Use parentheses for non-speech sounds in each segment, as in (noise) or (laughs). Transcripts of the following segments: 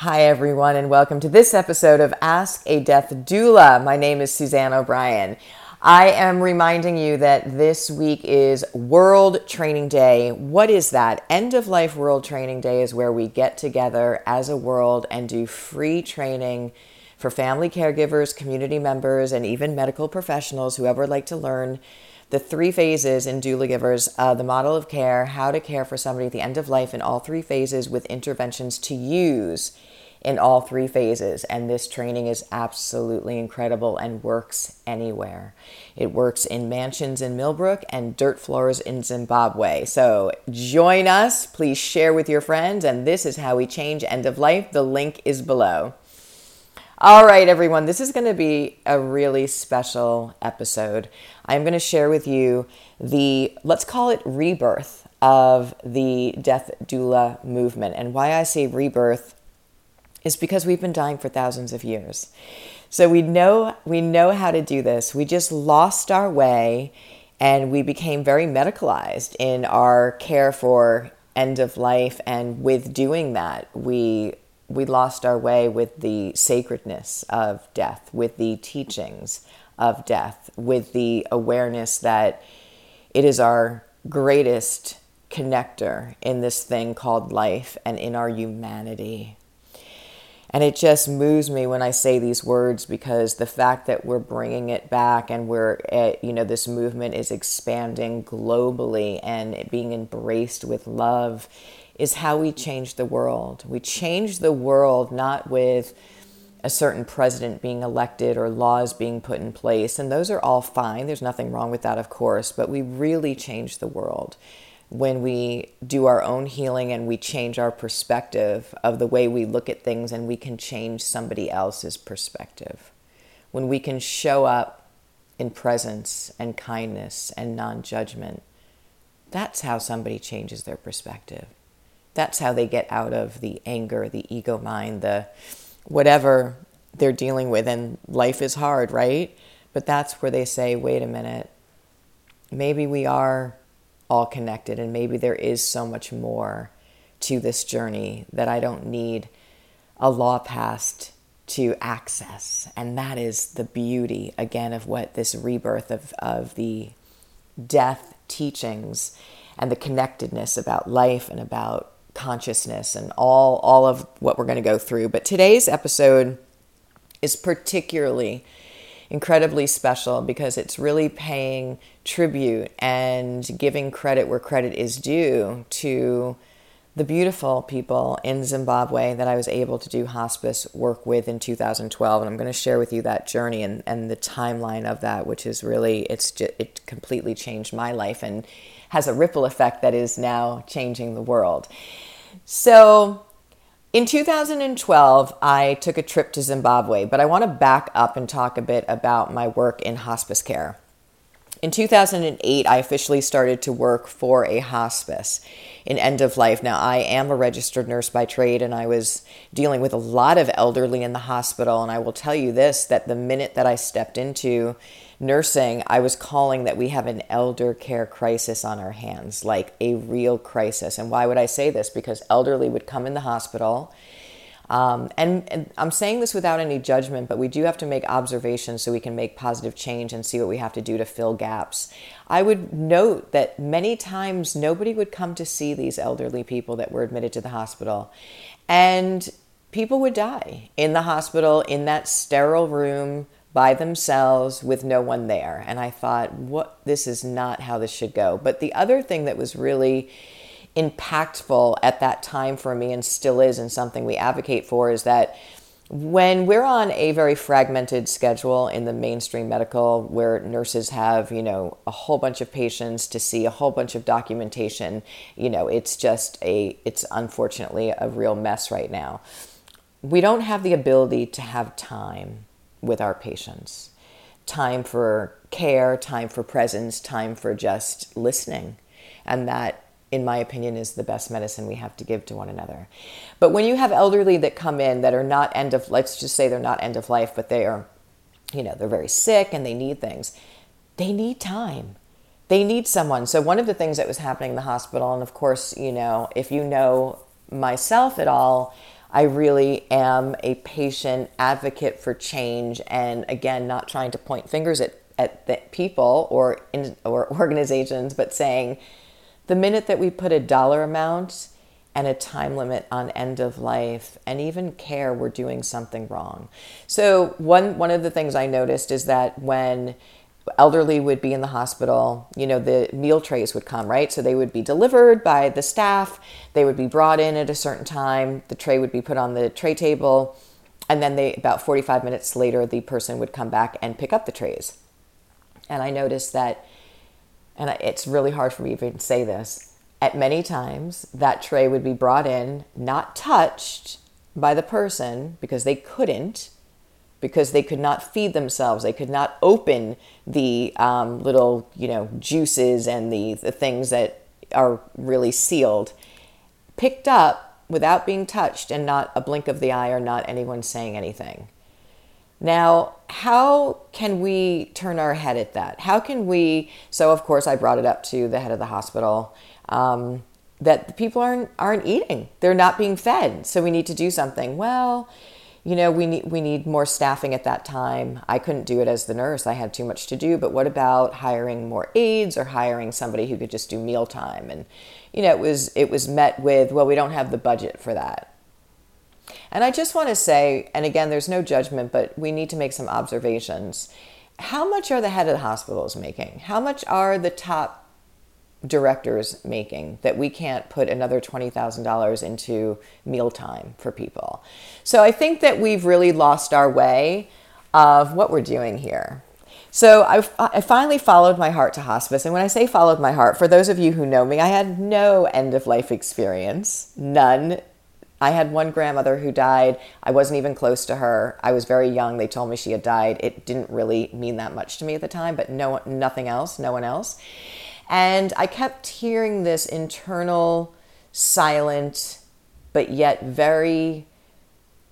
Hi, everyone, and welcome to this episode of Ask a Death Doula. My name is Suzanne O'Brien. I am reminding you that this week is World Training Day. What is that? End of Life World Training Day is where we get together as a world and do free training for family caregivers, community members, and even medical professionals, whoever would like to learn the three phases in Doulagivers uh, the model of care, how to care for somebody at the end of life in all three phases with interventions to use in all three phases. And this training is absolutely incredible and works anywhere. It works in mansions in Millbrook and dirt floors in Zimbabwe. So join us. Please share with your friends. And this is how we change end of life. The link is below. All right, everyone, this is going to be a really special episode. I'm going to share with you the, let's call it rebirth of the death doula movement. And why I say rebirth is because we've been dying for thousands of years. So we know we know how to do this. We just lost our way and we became very medicalized in our care for end of life and with doing that we we lost our way with the sacredness of death, with the teachings of death, with the awareness that it is our greatest connector in this thing called life and in our humanity. And it just moves me when I say these words because the fact that we're bringing it back and we're, at, you know, this movement is expanding globally and being embraced with love is how we change the world. We change the world not with a certain president being elected or laws being put in place, and those are all fine. There's nothing wrong with that, of course, but we really change the world when we do our own healing and we change our perspective of the way we look at things and we can change somebody else's perspective. When we can show up in presence and kindness and non judgment, that's how somebody changes their perspective that's how they get out of the anger, the ego mind, the whatever they're dealing with. And life is hard, right? But that's where they say, wait a minute, maybe we are all connected, and maybe there is so much more to this journey that I don't need a law passed to access. And that is the beauty, again, of what this rebirth of, of the death teachings and the connectedness about life and about consciousness and all all of what we're going to go through. But today's episode is particularly incredibly special because it's really paying tribute and giving credit where credit is due to the beautiful people in Zimbabwe that I was able to do hospice work with in 2012. And I'm going to share with you that journey and, and the timeline of that, which is really, it's just, it completely changed my life and has a ripple effect that is now changing the world. So, in 2012, I took a trip to Zimbabwe, but I want to back up and talk a bit about my work in hospice care. In 2008, I officially started to work for a hospice in end of life. Now, I am a registered nurse by trade, and I was dealing with a lot of elderly in the hospital. And I will tell you this that the minute that I stepped into nursing, I was calling that we have an elder care crisis on our hands, like a real crisis. And why would I say this? Because elderly would come in the hospital. Um, and, and, I'm saying this without any judgment, but we do have to make observations so we can make positive change and see what we have to do to fill gaps. I would note that many times nobody would come to see these elderly people that were admitted to the hospital. And people would die in the hospital in that sterile room by themselves with no one there. And I thought, what this is not how this should go. But the other thing that was really impactful at that time for me and still is and something we advocate for is that when we're on a very fragmented schedule in the mainstream medical where nurses have you know a whole bunch of patients to see a whole bunch of documentation you know it's just a it's unfortunately a real mess right now we don't have the ability to have time with our patients time for care, time for presence, time for just listening. And that, in my opinion, is the best medicine we have to give to one another. But when you have elderly that come in that are not end of, let's just say they're not end of life, but they are, you know, they're very sick and they need things, they need time. They need someone. So, one of the things that was happening in the hospital, and of course, you know, if you know myself at all, I really am a patient advocate for change and again not trying to point fingers at, at the people or in, or (laughs) organizations but saying the minute that we put a dollar amount and a time limit on end of life and even care we're doing something wrong. So one one of the things I noticed is that when elderly would be in the hospital, you know, the meal trays would come, right? So they would be delivered by the staff, they would be brought in at a certain time, the tray would be put on the tray table, and then they about 45 minutes later the person would come back and pick up the trays. And I noticed that and it's really hard for me even to say this, at many times that tray would be brought in, not touched by the person because they couldn't because they could not feed themselves. They could not open the um, little, you know, juices and the, the things that are really sealed. Picked up without being touched and not a blink of the eye or not anyone saying anything. Now, how can we turn our head at that? How can we? So, of course, I brought it up to the head of the hospital um, that people aren't aren't eating; they're not being fed. So we need to do something. Well, you know, we need we need more staffing at that time. I couldn't do it as the nurse; I had too much to do. But what about hiring more aides or hiring somebody who could just do mealtime? And you know, it was it was met with, well, we don't have the budget for that. And I just want to say, and again, there's no judgment, but we need to make some observations. How much are the head of the hospitals making? How much are the top directors making that we can't put another $20,000 into mealtime for people. So I think that we've really lost our way of what we're doing here. So I, I finally followed my heart to hospice. And when I say followed my heart, for those of you who know me, I had no end of life experience, none. I had one grandmother who died. I wasn't even close to her. I was very young. They told me she had died. It didn't really mean that much to me at the time, but no nothing else, no one else. And I kept hearing this internal, silent, but yet very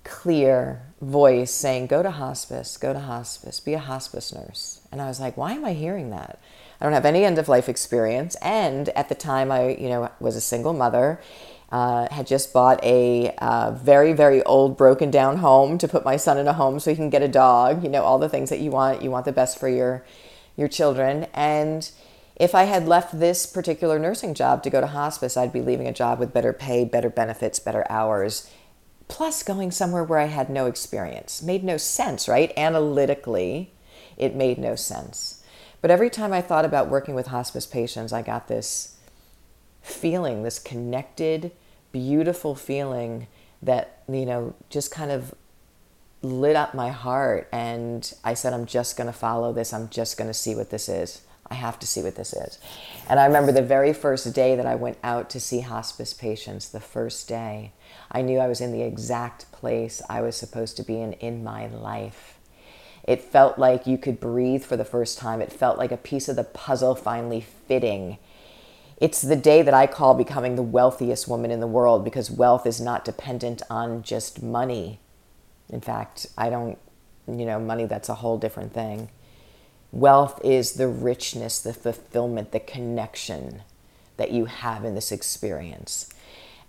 clear voice saying, Go to hospice, go to hospice, be a hospice nurse. And I was like, Why am I hearing that? I don't have any end of life experience. And at the time, I, you know, was a single mother. Uh, had just bought a uh, very very old broken down home to put my son in a home so he can get a dog you know all the things that you want you want the best for your your children and if I had left this particular nursing job to go to hospice, I'd be leaving a job with better pay, better benefits, better hours, plus going somewhere where I had no experience. Made no sense, right? Analytically, it made no sense. But every time I thought about working with hospice patients, I got this feeling, this connected, beautiful feeling that, you know, just kind of lit up my heart. And I said, I'm just going to follow this. I'm just going to see what this is. I have to see what this is. And I remember the very first day that I went out to see hospice patients, the first day, I knew I was in the exact place I was supposed to be in in my life. It felt like you could breathe for the first time. It felt like a piece of the puzzle finally fitting. It's the day that I call becoming the wealthiest woman in the world because wealth is not dependent on just money. In fact, I don't, you know, money, that's a whole different thing. Wealth is the richness, the fulfillment, the connection that you have in this experience.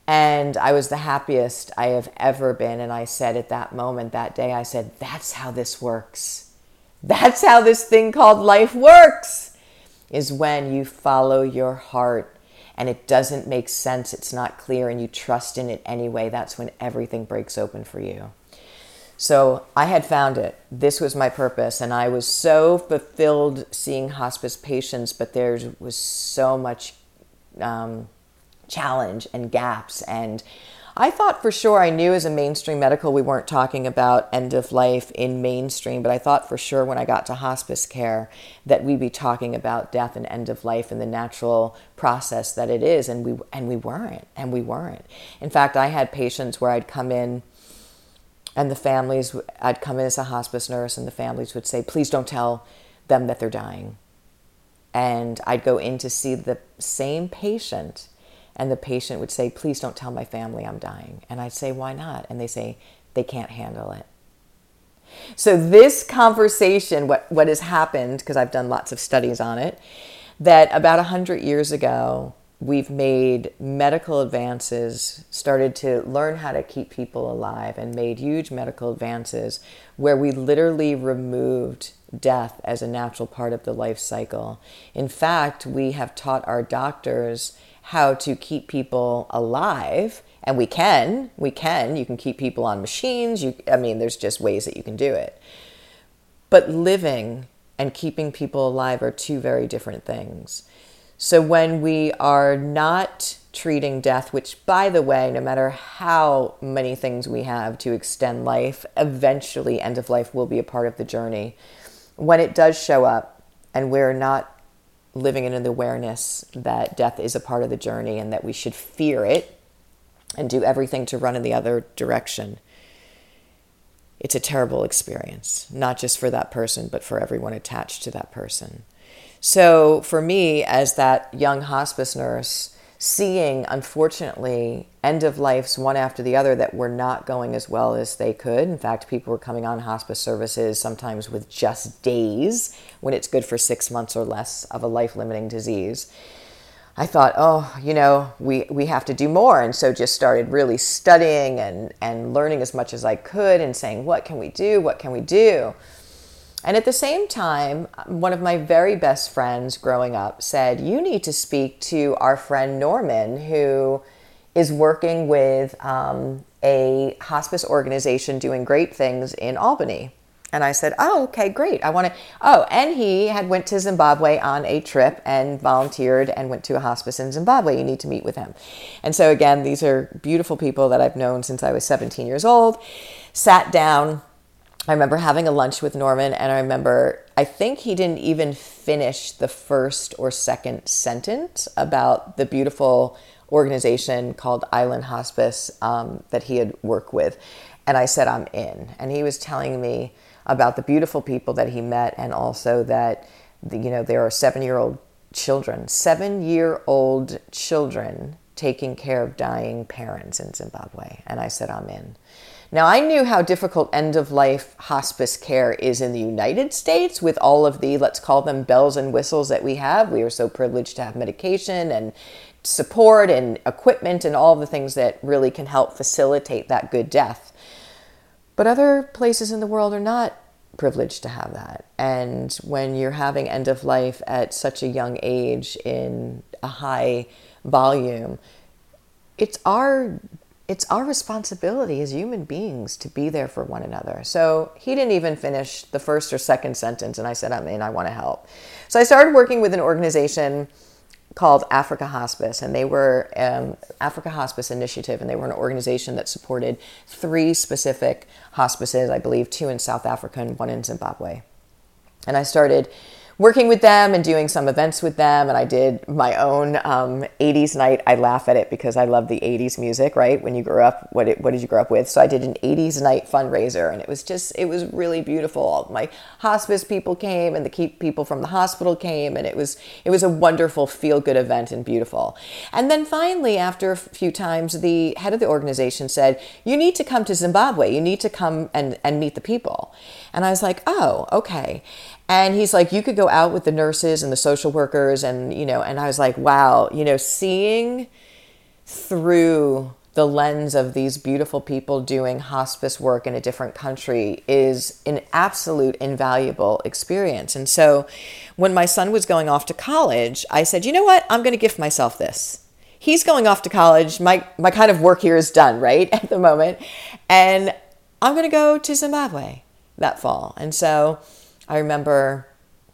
And I was the happiest I have ever been. And I said at that moment, that day, I said, That's how this works. That's how this thing called life works, is when you follow your heart and it doesn't make sense, it's not clear, and you trust in it anyway. That's when everything breaks open for you. So I had found it. This was my purpose. And I was so fulfilled seeing hospice patients, but there was so much um, challenge and gaps. And I thought for sure I knew as a mainstream medical we weren't talking about end of life in mainstream, but I thought for sure when I got to hospice care that we'd be talking about death and end of life and the natural process that it is. And we, and we weren't. And we weren't. In fact, I had patients where I'd come in and the families i'd come in as a hospice nurse and the families would say please don't tell them that they're dying and i'd go in to see the same patient and the patient would say please don't tell my family i'm dying. And i'd say why not? And they say they can't handle it. So this conversation what, what has happened because i've done lots of studies on it that about 100 years ago we've made medical advances, started to learn how to keep people alive, and made huge medical advances where we literally removed death as a natural part of the life cycle. In fact, we have taught our doctors how to keep people alive and we can we can you can keep people on machines you i mean there's just ways that you can do it. But living and keeping people alive are two very different things. So when we are not treating death which by the way no matter how many things we have to extend life eventually end of life will be a part of the journey. When it does show up and we're not living in the awareness that death is a part of the journey and that we should fear it and do everything to run in the other direction, it's a terrible experience, not just for that person, but for everyone attached to that person. So, for me, as that young hospice nurse, seeing, unfortunately, end of lives one after the other that were not going as well as they could. In fact, people were coming on hospice services sometimes with just days when it's good for six months or less of a life limiting disease. I thought, oh, you know, we, we have to do more. And so just started really studying and, and learning as much as I could and saying, what can we do? What can we do? And at the same time, one of my very best friends growing up said, You need to speak to our friend Norman, who is working with um, a hospice organization doing great things in Albany. And I said, "Oh, okay, great. I want to." Oh, and he had went to Zimbabwe on a trip and volunteered and went to a hospice in Zimbabwe. You need to meet with him. And so again, these are beautiful people that I've known since I was 17 years old. Sat down I remember having a lunch with Norman, and I remember, I think he didn't even finish the first or second sentence about the beautiful organization called Island Hospice um, that he had worked with. And I said, I'm in. And he was telling me about the beautiful people that he met, and also that, you know, there are seven year old children, seven year old children taking care of dying parents in Zimbabwe. And I said, I'm in. Now, I knew how difficult end of life hospice care is in the United States with all of the, let's call them bells and whistles that we have. We are so privileged to have medication and support and equipment and all the things that really can help facilitate that good death. But other places in the world are not privileged to have that. And when you're having end of life at such a young age in a high volume, it's our it's our responsibility as human beings to be there for one another. So he didn't even finish the first or second sentence, and I said, I'm in, I want to help. So I started working with an organization called Africa Hospice, and they were um, Africa Hospice Initiative, and they were an organization that supported three specific hospices, I believe two in South Africa and one in Zimbabwe. And I started working with them and doing some events with them. And I did my own um, 80s night. I laugh at it because I love the 80s music, right? When you grew up, what, what did you grow up with? So I did an 80s night fundraiser and it was just, it was really beautiful. My hospice people came and the people from the hospital came and it was, it was a wonderful feel good event and beautiful. And then finally, after a few times, the head of the organization said, you need to come to Zimbabwe. You need to come and, and meet the people. And I was like, oh, okay. And he's like, you could go out with the nurses and the social workers. And, you know, and I was like, wow, you know, seeing through the lens of these beautiful people doing hospice work in a different country is an absolute invaluable experience. And so when my son was going off to college, I said, you know what? I'm going to gift myself this. He's going off to college. My, my kind of work here is done, right, (laughs) at the moment. And I'm going to go to Zimbabwe that fall. And so I remember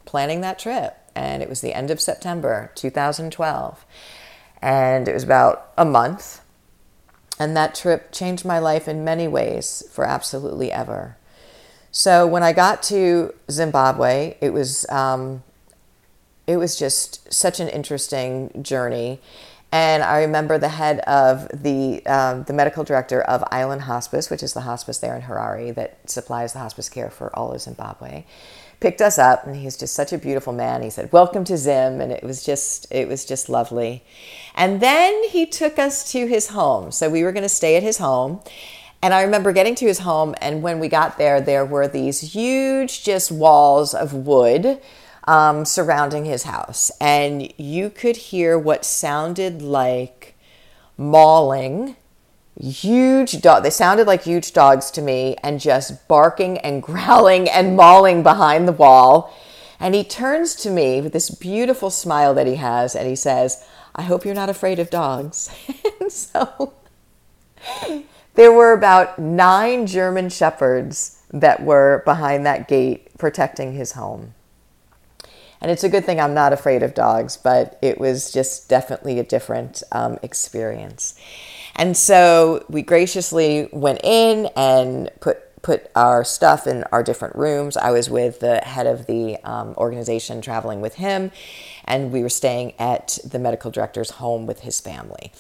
planning that trip, and it was the end of September 2012. And it was about a month. And that trip changed my life in many ways for absolutely ever. So when I got to Zimbabwe, it was um, it was just such an interesting journey. And I remember the head of the um, the medical director of Island Hospice, which is the hospice there in Harare that supplies the hospice care for all of Zimbabwe picked us up and he's just such a beautiful man. He said welcome to zim and it was just it was just lovely. And then he took us to his home. So we were going to stay at his home. And i remember getting to his home and when we got there there were these huge just walls of wood um, surrounding his house. And you could hear what sounded like mauling huge dog they sounded like huge dogs to me and just barking and (laughs) growling and mauling behind the wall. And he turns to me with this beautiful smile that he has and he says i hope you're not afraid of dogs. (laughs) And so there were about nine german shepherds that were behind that gate protecting his home. And it's a good thing i'm not afraid of dogs but it was just definitely a different um, experience and so we graciously went in and put put our stuff in our different rooms. I was with the head of the um, organization traveling with him, and we were staying at the medical director's home with his family.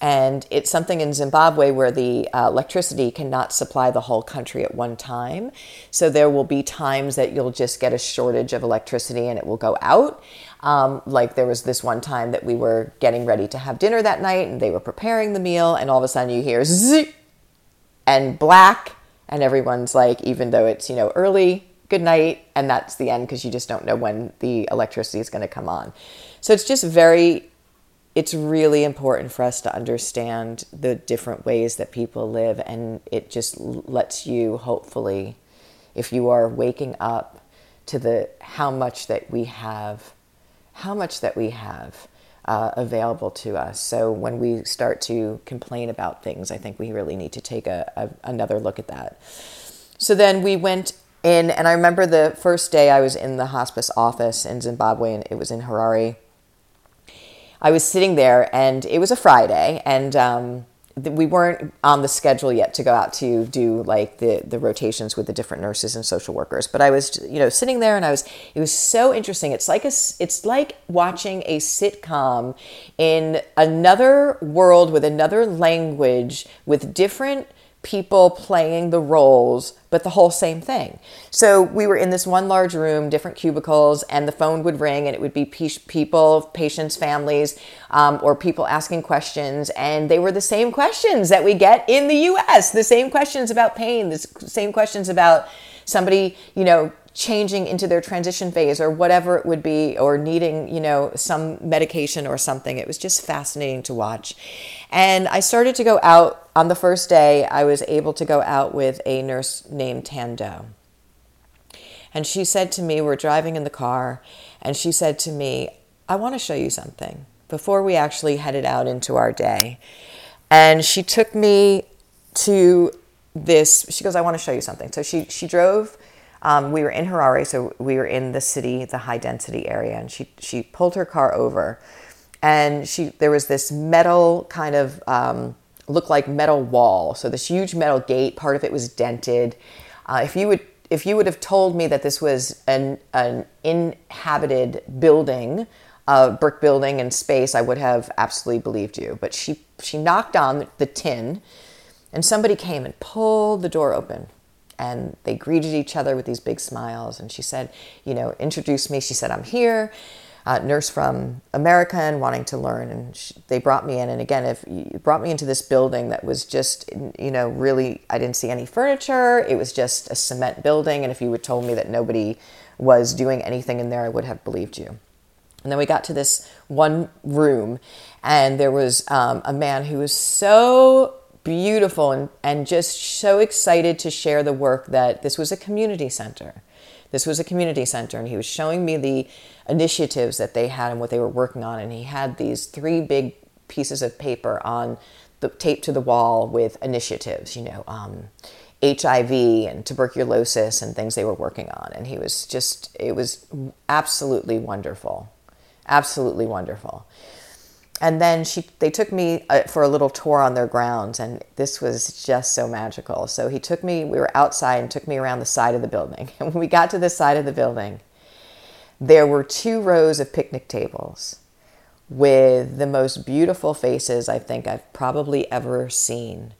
And it's something in Zimbabwe where the uh, electricity cannot supply the whole country at one time. So there will be times that you'll just get a shortage of electricity and it will go out. Um, like there was this one time that we were getting ready to have dinner that night and they were preparing the meal, and all of a sudden you hear zzz and black, and everyone's like, even though it's, you know, early, good night, and that's the end because you just don't know when the electricity is going to come on. So it's just very, it's really important for us to understand the different ways that people live, and it just lets you hopefully, if you are waking up to the how much that we have how much that we have uh, available to us. So when we start to complain about things, I think we really need to take a, a, another look at that. So then we went in, and I remember the first day I was in the hospice office in Zimbabwe, and it was in Harare. I was sitting there, and it was a Friday, and um, we weren't on the schedule yet to go out to do like the the rotations with the different nurses and social workers but i was you know sitting there and i was it was so interesting. It's like a it's like watching a sitcom in another world with another language with different people playing the roles, but the whole same thing. So we were in this one large room, different cubicles, and the phone would ring, and it would be people, patients, families, um, or people asking questions, and they were the same questions that we get in the U.S. The same questions about pain, the same questions about somebody, you know, changing into their transition phase or whatever it would be or needing you know some medication or something. It was just fascinating to watch. And i started to go out on the first day i was able to go out with a nurse named tando. And she said to me we're driving in the car and she said to me i want to show you something before we actually headed out into our day. And she took me to this she goes i want to show you something. So she she drove um, we were in Harare, so we were in the city, the high density area, and she she pulled her car over, and she there was this metal kind of um, looked like metal wall, so this huge metal gate. Part of it was dented. Uh, if you would if you would have told me that this was an an inhabited building, a brick building and space, I would have absolutely believed you. But she she knocked on the tin, and somebody came and pulled the door open and they greeted each other with these big smiles. And she said, you know, introduce me. She said, I'm here, nurse from America and wanting to learn. And she, they brought me in. And again, if you brought me into this building that was just, you know, really, I didn't see any furniture. It was just a cement building. And if you had told me that nobody was doing anything in there, I would have believed you. And then we got to this one room, and there was um, a man who was so beautiful and, and just so excited to share the work that this was a community center. This was a community center, and he was showing me the initiatives that they had and what they were working on. And he had these three big pieces of paper on the tape to the wall with initiatives, you know, um, HIV and tuberculosis and things they were working on. And he was just, it was absolutely wonderful. Absolutely wonderful and then she they took me uh, for a little tour on their grounds and this was just so magical. So he took me we were outside and took me around the side of the building. And (laughs) when we got to the side of the building there were two rows of picnic tables with the most beautiful faces i think i've probably ever seen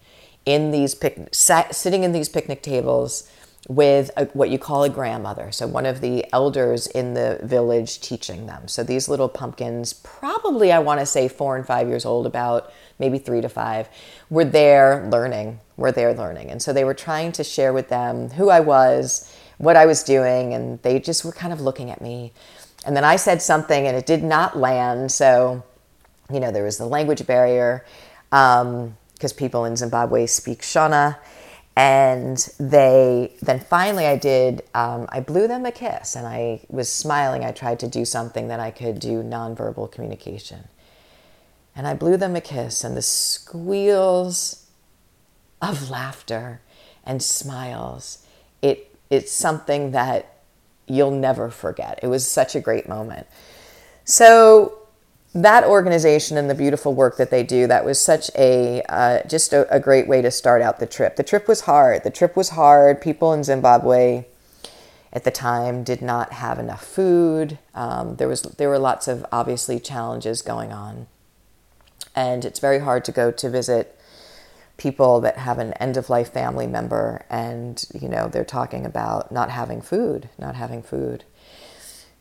in these sitting in these picnic tables with a, what you call a grandmother. So, one of the elders in the village teaching them. So, these little pumpkins, probably I want to say four and five years old, about maybe three to five, were there learning, were there learning. And so, they were trying to share with them who I was, what I was doing, and they just were kind of looking at me. And then I said something and it did not land. So, you know, there was the language barrier because um, people in Zimbabwe speak Shona. And they then finally, I did, um, I blew them a kiss and I was smiling. I tried to do something that I could do nonverbal communication. And I blew them a kiss, and the squeals of laughter and smiles, it, it's something that you'll never forget. It was such a great moment. So, that organization and the beautiful work that they do, that was such a uh, just a, a great way to start out the trip. The trip was hard. The trip was hard. People in Zimbabwe at the time did not have enough food. Um, there was there were lots of obviously challenges going on, and it's very hard to go to visit people that have an end of life family member, and you know they're talking about not having food, not having food.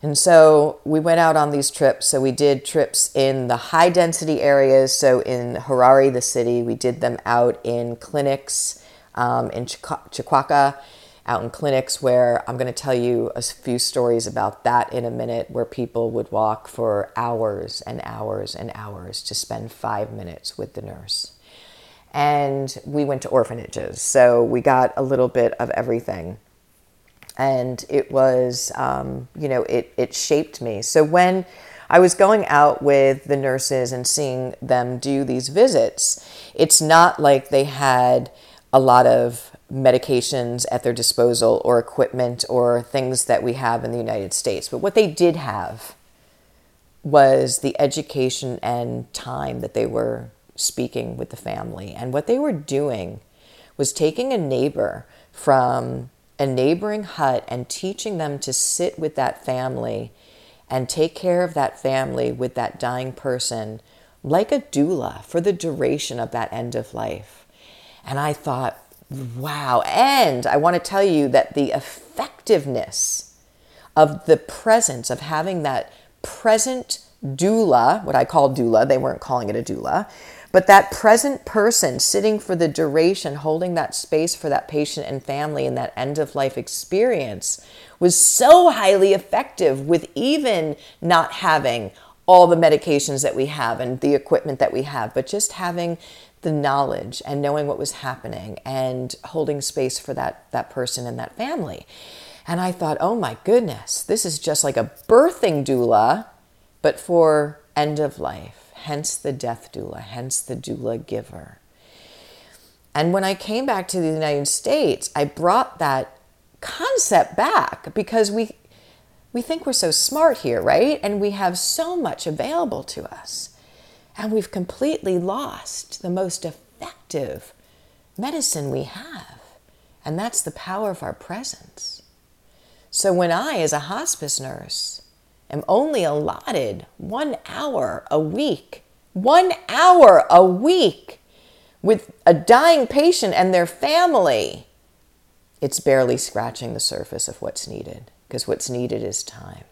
And so we went out on these trips. So we did trips in the high density areas. So in Harare, the city, we did them out in clinics um, in Chikwaka, out in clinics where I'm going to tell you a few stories about that in a minute, where people would walk for hours and hours and hours to spend five minutes with the nurse. And we went to orphanages. So we got a little bit of everything and it was um, you know it, it shaped me. So when i was going out with the nurses and seeing them do these visits it's not like they had a lot of medications at their disposal or equipment or things that we have in the united states. But what they did have was the education and time that they were speaking with the family. And what they were doing was taking a neighbor from a neighboring hut and teaching them to sit with that family and take care of that family with that dying person like a doula for the duration of that end of life. And I thought, wow. And I want to tell you that the effectiveness of the presence of having that present doula, what I call doula, they weren't calling it a doula, but that present person sitting for the duration, holding that space for that patient and family in that end of life experience was so highly effective with even not having all the medications that we have and the equipment that we have, but just having the knowledge and knowing what was happening and holding space for that, that person and that family. And I thought, oh my goodness, this is just like a birthing doula, but for end of life hence the death doula, hence the doula giver. And when I came back to the United States, I brought that concept back because we we think we're so smart here, right? And we have so much available to us. And we've completely lost the most effective medicine we have. And that's the power of our presence. So when I, as a hospice nurse, am only allotted one hour a week, one hour a week with a dying patient and their family, it's barely scratching the surface of what's needed because what's needed is time.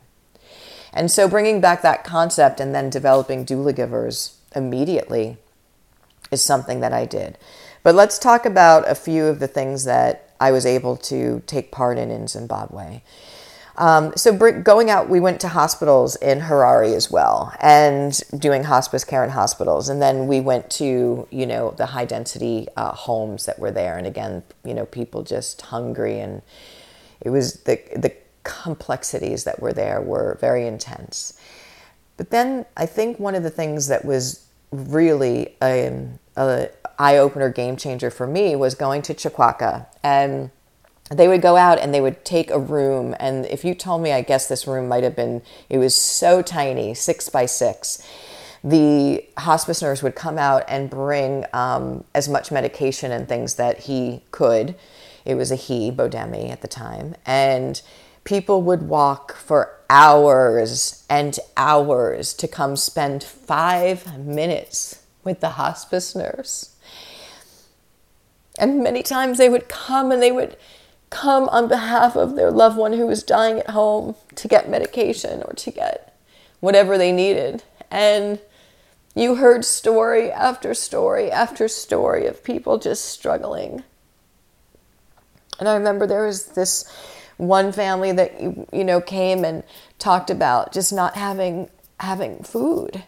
And so bringing back that concept and then developing Doulagivers immediately is something that I did. But let's talk about a few of the things that I was able to take part in in Zimbabwe. Um, so going out, we went to hospitals in Harare as well, and doing hospice care in hospitals. And then we went to you know the high density uh, homes that were there, and again, you know, people just hungry, and it was the the complexities that were there were very intense. But then I think one of the things that was really a, a eye opener, game changer for me was going to Chikwaka and they would go out and they would take a room and if you told me i guess this room might have been it was so tiny six by six the hospice nurse would come out and bring um, as much medication and things that he could. It was a he bodemi at the time. And people would walk for hours and hours to come spend five minutes with the hospice nurse. And many times they would come and they would come on behalf of their loved one who was dying at home to get medication or to get whatever they needed. And you heard story after story after story of people just struggling. And I remember there was this one family that you know came and talked about just not having having food.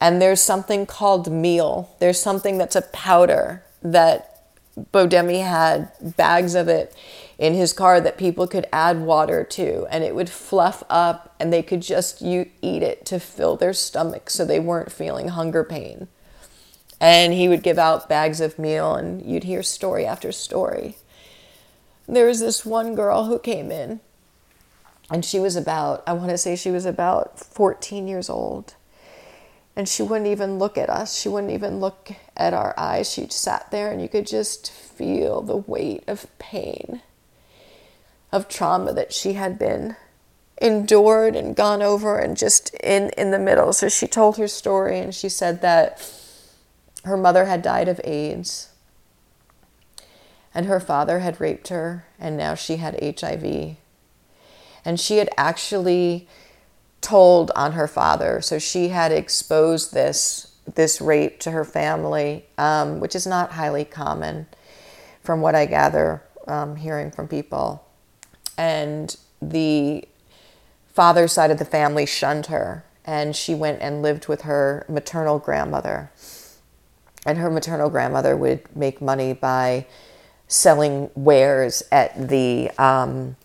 And there's something called meal. There's something that's a powder that Bodemi had bags of it in his car that people could add water to and it would fluff up and they could just you eat it to fill their stomach so they weren't feeling hunger pain. And he would give out bags of meal and you'd hear story after story. There was this one girl who came in and she was about I want to say she was about 14 years old and she wouldn't even look at us. She wouldn't even look at our eyes. She sat there, and you could just feel the weight of pain, of trauma that she had been endured and gone over and just in, in the middle. So she told her story, and she said that her mother had died of AIDS, and her father had raped her, and now she had HIV. And she had actually told on her father. So she had exposed this this rape to her family, um, which is not highly common, from what I gather, um, hearing from people. And the father's side of the family shunned her, and she went and lived with her maternal grandmother. And her maternal grandmother would make money by selling wares at the um,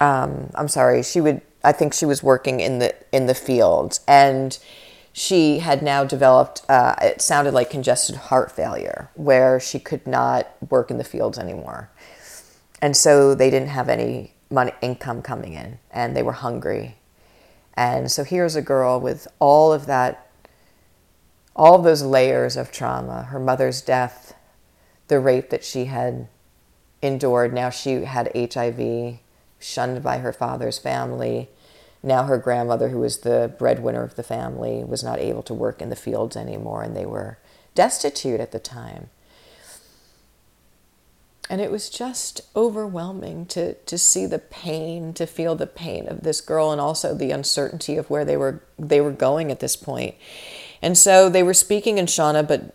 um, I'm sorry, she would I think she was working in the in the field, and she had now developed. Uh, it sounded like congested heart failure, where she could not work in the fields anymore, and so they didn't have any money income coming in, and they were hungry, and so here's a girl with all of that, all of those layers of trauma: her mother's death, the rape that she had endured. Now she had HIV shunned by her father's family. Now her grandmother, who was the breadwinner of the family, was not able to work in the fields anymore, and they were destitute at the time. And it was just overwhelming to, to see the pain, to feel the pain of this girl, and also the uncertainty of where they were they were going at this point. And so they were speaking in Shona, but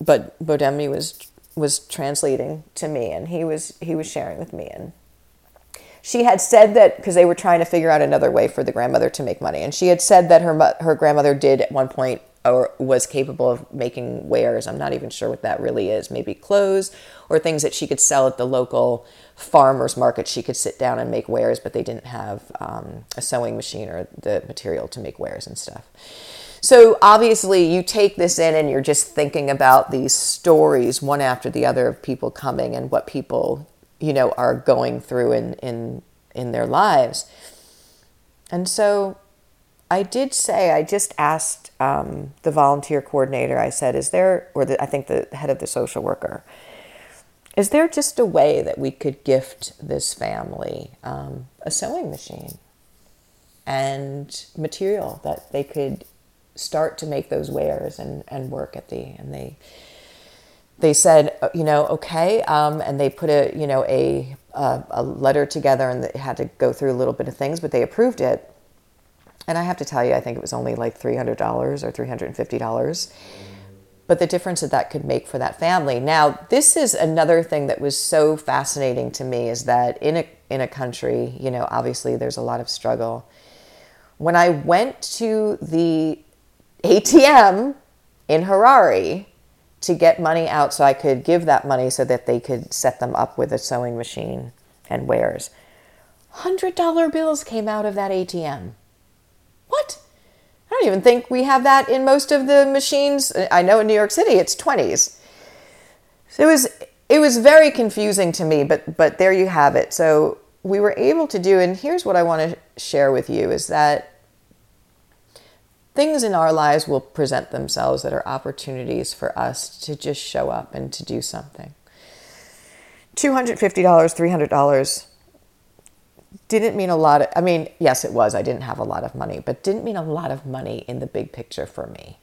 but Bodemi was was translating to me, and he was he was sharing with me, and she had said that because they were trying to figure out another way for the grandmother to make money, and she had said that her her grandmother did at one point or was capable of making wares. I'm not even sure what that really is. Maybe clothes or things that she could sell at the local farmers market. She could sit down and make wares, but they didn't have um, a sewing machine or the material to make wares and stuff. So obviously, you take this in and you're just thinking about these stories one after the other of people coming and what people you know, are going through in, in, in their lives. And so I did say, I just asked um, the volunteer coordinator, I said, is there, or the, I think the head of the social worker, is there just a way that we could gift this family um, a sewing machine and material that they could start to make those wares and, and work at the, and they, they said, uh, you know, okay, um, and they put a, you know, a, a, a letter together, and they had to go through a little bit of things, but they approved it. And I have to tell you, I think it was only like three hundred dollars or three hundred and fifty dollars. But the difference that that could make for that family. Now, this is another thing that was so fascinating to me is that in a in a country, you know, obviously there's a lot of struggle. When I went to the ATM in Harare, to get money out so I could give that money so that they could set them up with a sewing machine and wares. $100 bills came out of that ATM. What? I don't even think we have that in most of the machines. I know in New York City it's 20s. So it was it was very confusing to me, but but there you have it. So we were able to do and here's what I want to share with you is that things in our lives will present themselves that are opportunities for us to just show up and to do something. $250, $300 didn't mean a lot. Of, I mean, yes, it was. I didn't have a lot of money, but didn't mean a lot of money in the big picture for me.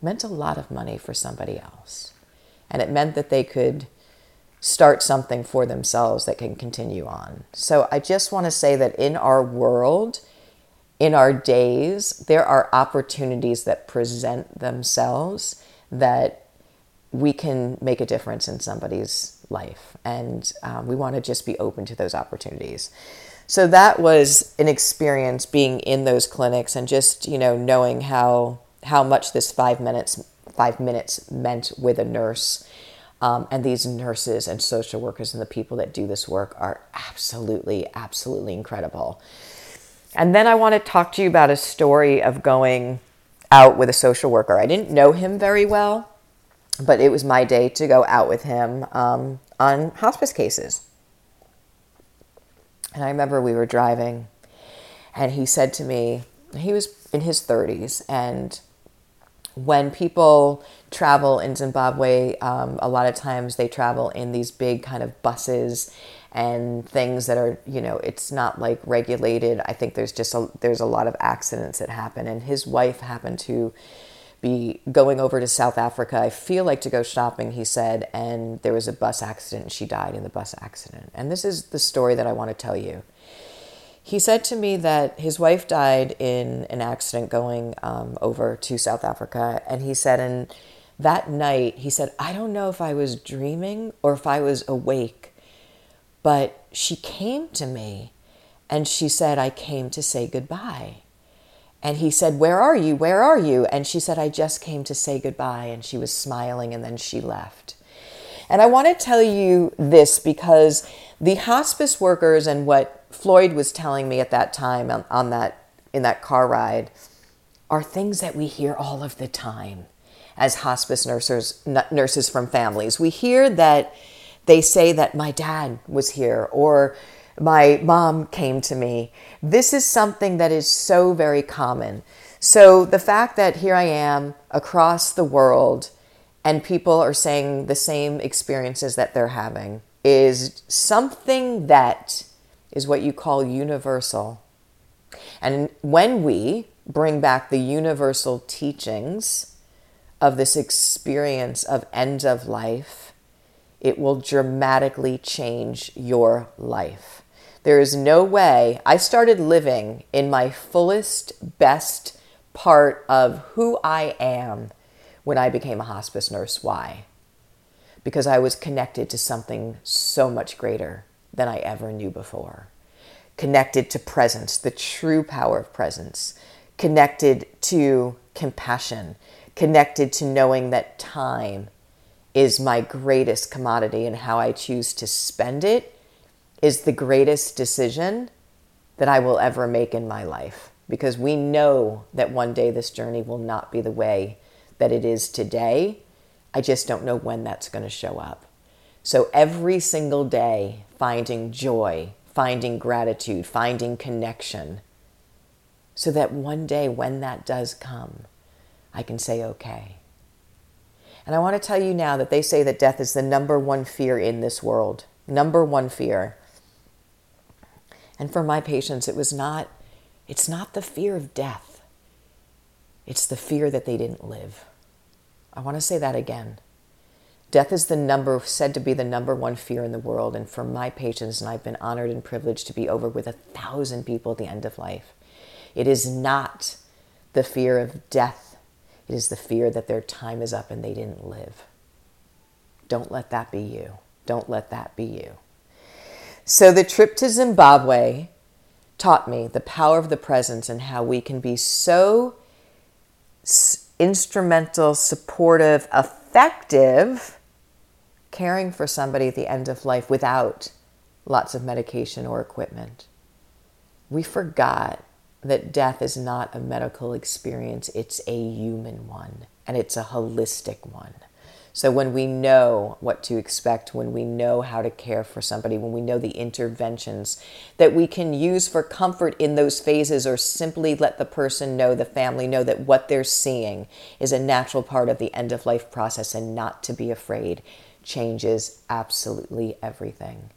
It meant a lot of money for somebody else. And it meant that they could start something for themselves that can continue on. So I just want to say that in our world, in our days, there are opportunities that present themselves that we can make a difference in somebody's life. And um, we want to just be open to those opportunities. So that was an experience being in those clinics and just, you know, knowing how how much this five minutes five minutes meant with a nurse. Um, and these nurses and social workers and the people that do this work are absolutely, absolutely incredible. And then I want to talk to you about a story of going out with a social worker. I didn't know him very well, but it was my day to go out with him um, on hospice cases. And I remember we were driving, and he said to me, he was in his 30s, and when people travel in Zimbabwe, um, a lot of times they travel in these big kind of buses and things that are, you know, it's not like regulated. I think there's just a, there's a lot of accidents that happen. And his wife happened to be going over to South Africa. I feel like to go shopping, he said, and there was a bus accident. And she died in the bus accident. And this is the story that I want to tell you. He said to me that his wife died in an accident going um, over to South Africa. And he said, and that night, he said, I don't know if I was dreaming or if I was awake, but she came to me and she said, I came to say goodbye. And he said, Where are you? Where are you? And she said, I just came to say goodbye. And she was smiling and then she left. And I want to tell you this because the hospice workers and what Floyd was telling me at that time on, that in that car ride are things that we hear all of the time as hospice nurses nurses from families. We hear that they say that my dad was here or my mom came to me. This is something that is so very common. So the fact that here I am across the world and people are saying the same experiences that they're having is something that is what you call universal. And when we bring back the universal teachings of this experience of end of life, it will dramatically change your life. There is no way I started living in my fullest, best part of who I am when I became a hospice nurse. Why? Because I was connected to something so much greater than I ever knew before. Connected to presence, the true power of presence. Connected to compassion. Connected to knowing that time is my greatest commodity and how I choose to spend it is the greatest decision that I will ever make in my life. Because we know that one day this journey will not be the way that it is today. I just don't know when that's going to show up. So every single day, finding joy, finding gratitude, finding connection, so that one day when that does come, I can say, okay. And I want to tell you now that they say that death is the number one fear in this world. Number one fear. And for my patients, it was not, it's not the fear of death. It's the fear that they didn't live. I want to say that again. Death is the number said to be the number one fear in the world, and for my patients, and I've been honored and privileged to be over with a thousand people at the end of life. It is not the fear of death. It is the fear that their time is up and they didn't live. Don't let that be you. Don't let that be you. So, the trip to Zimbabwe taught me the power of the presence and how we can be so instrumental, supportive, effective caring for somebody at the end of life without lots of medication or equipment. We forgot that death is not a medical experience, it's a human one, and it's a holistic one. So, when we know what to expect, when we know how to care for somebody, when we know the interventions that we can use for comfort in those phases, or simply let the person know, the family know that what they're seeing is a natural part of the end of life process and not to be afraid changes absolutely everything.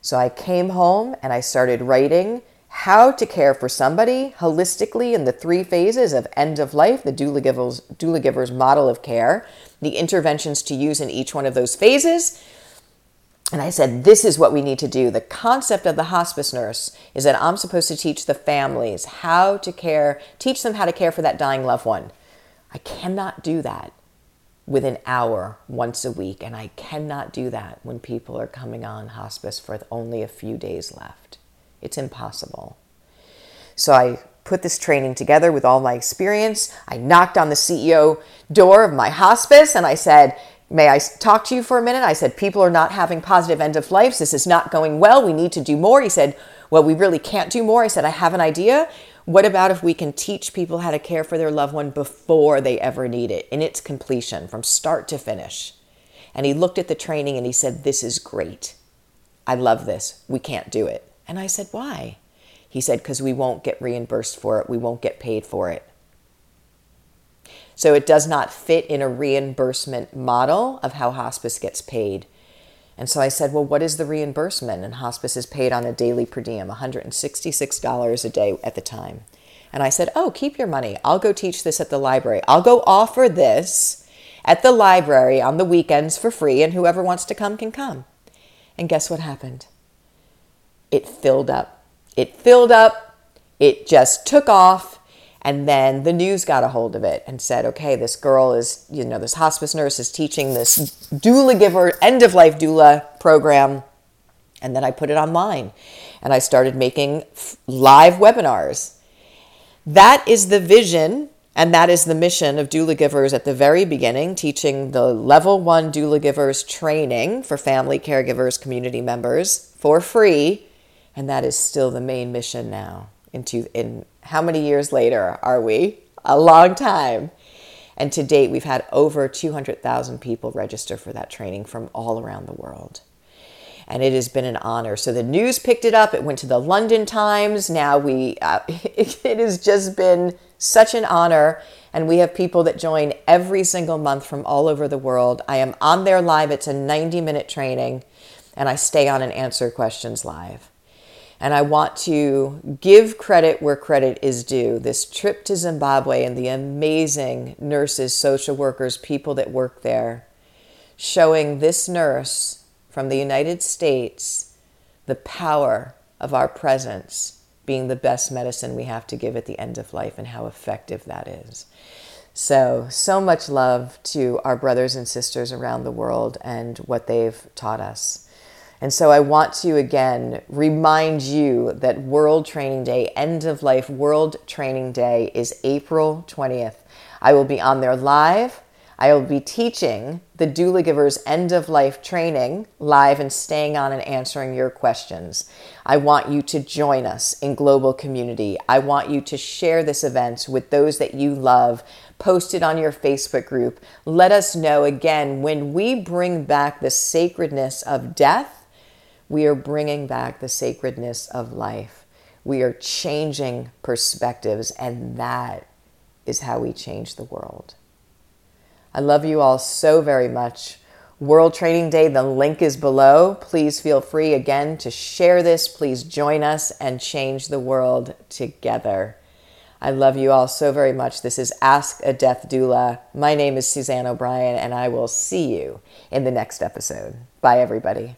So I came home and I started writing how to care for somebody holistically in the three phases of end of life, the Doulagivers, doula giver's model of care, the interventions to use in each one of those phases. And I said, this is what we need to do. The concept of the hospice nurse is that I'm supposed to teach the families how to care, teach them how to care for that dying loved one. I cannot do that with an hour once a week. And I cannot do that when people are coming on hospice for only a few days left. It's impossible. So I put this training together with all my experience. I knocked on the CEO door of my hospice and I said, May I talk to you for a minute? I said, People are not having positive end of lives. This is not going well. We need to do more. He said, Well, we really can't do more. I said, I have an idea. What about if we can teach people how to care for their loved one before they ever need it in its completion from start to finish? And he looked at the training and he said, This is great. I love this. We can't do it. And I said, Why? He said, Because we won't get reimbursed for it. We won't get paid for it. So it does not fit in a reimbursement model of how hospice gets paid. And so I said, Well, what is the reimbursement? And hospice is paid on a daily per diem, $166 a day at the time. And I said, Oh, keep your money. I'll go teach this at the library. I'll go offer this at the library on the weekends for free, and whoever wants to come can come. And guess what happened? It filled up. It filled up. It just took off. And then the news got a hold of it and said, okay, this girl is, you know, this hospice nurse is teaching this doula giver, end of life doula program. And then I put it online and I started making live webinars. That is the vision and that is the mission of Doulagivers at the very beginning, teaching the level one Doulagivers training for family caregivers, community members for free. And that is still the main mission now into in how many years later are we? A long time. And to date, we've had over 200,000 people register for that training from all around the world. And it has been an honor. So the news picked it up. It went to the London Times. Now we, uh, (laughs) it has just been such an honor. And we have people that join every single month from all over the world. I am on there live. It's a 90 minute training, and I stay on and answer questions live. And I want to give credit where credit is due. This trip to Zimbabwe and the amazing nurses, social workers, people that work there, showing this nurse from the United States the power of our presence being the best medicine we have to give at the end of life and how effective that is. So, so much love to our brothers and sisters around the world and what they've taught us. And so I want to again remind you that World Training Day, End of Life World Training Day, is April 20th. I will be on there live. I will be teaching the Doulagivers End of Life training live and staying on and answering your questions. I want you to join us in global community. I want you to share this event with those that you love. Post it on your Facebook group. Let us know again when we bring back the sacredness of death we are bringing back the sacredness of life. We are changing perspectives, and that is how we change the world. I love you all so very much. World Training Day, the link is below. Please feel free again to share this. Please join us and change the world together. I love you all so very much. This is Ask a Death Doula. My name is Suzanne O'Brien, and I will see you in the next episode. Bye, everybody.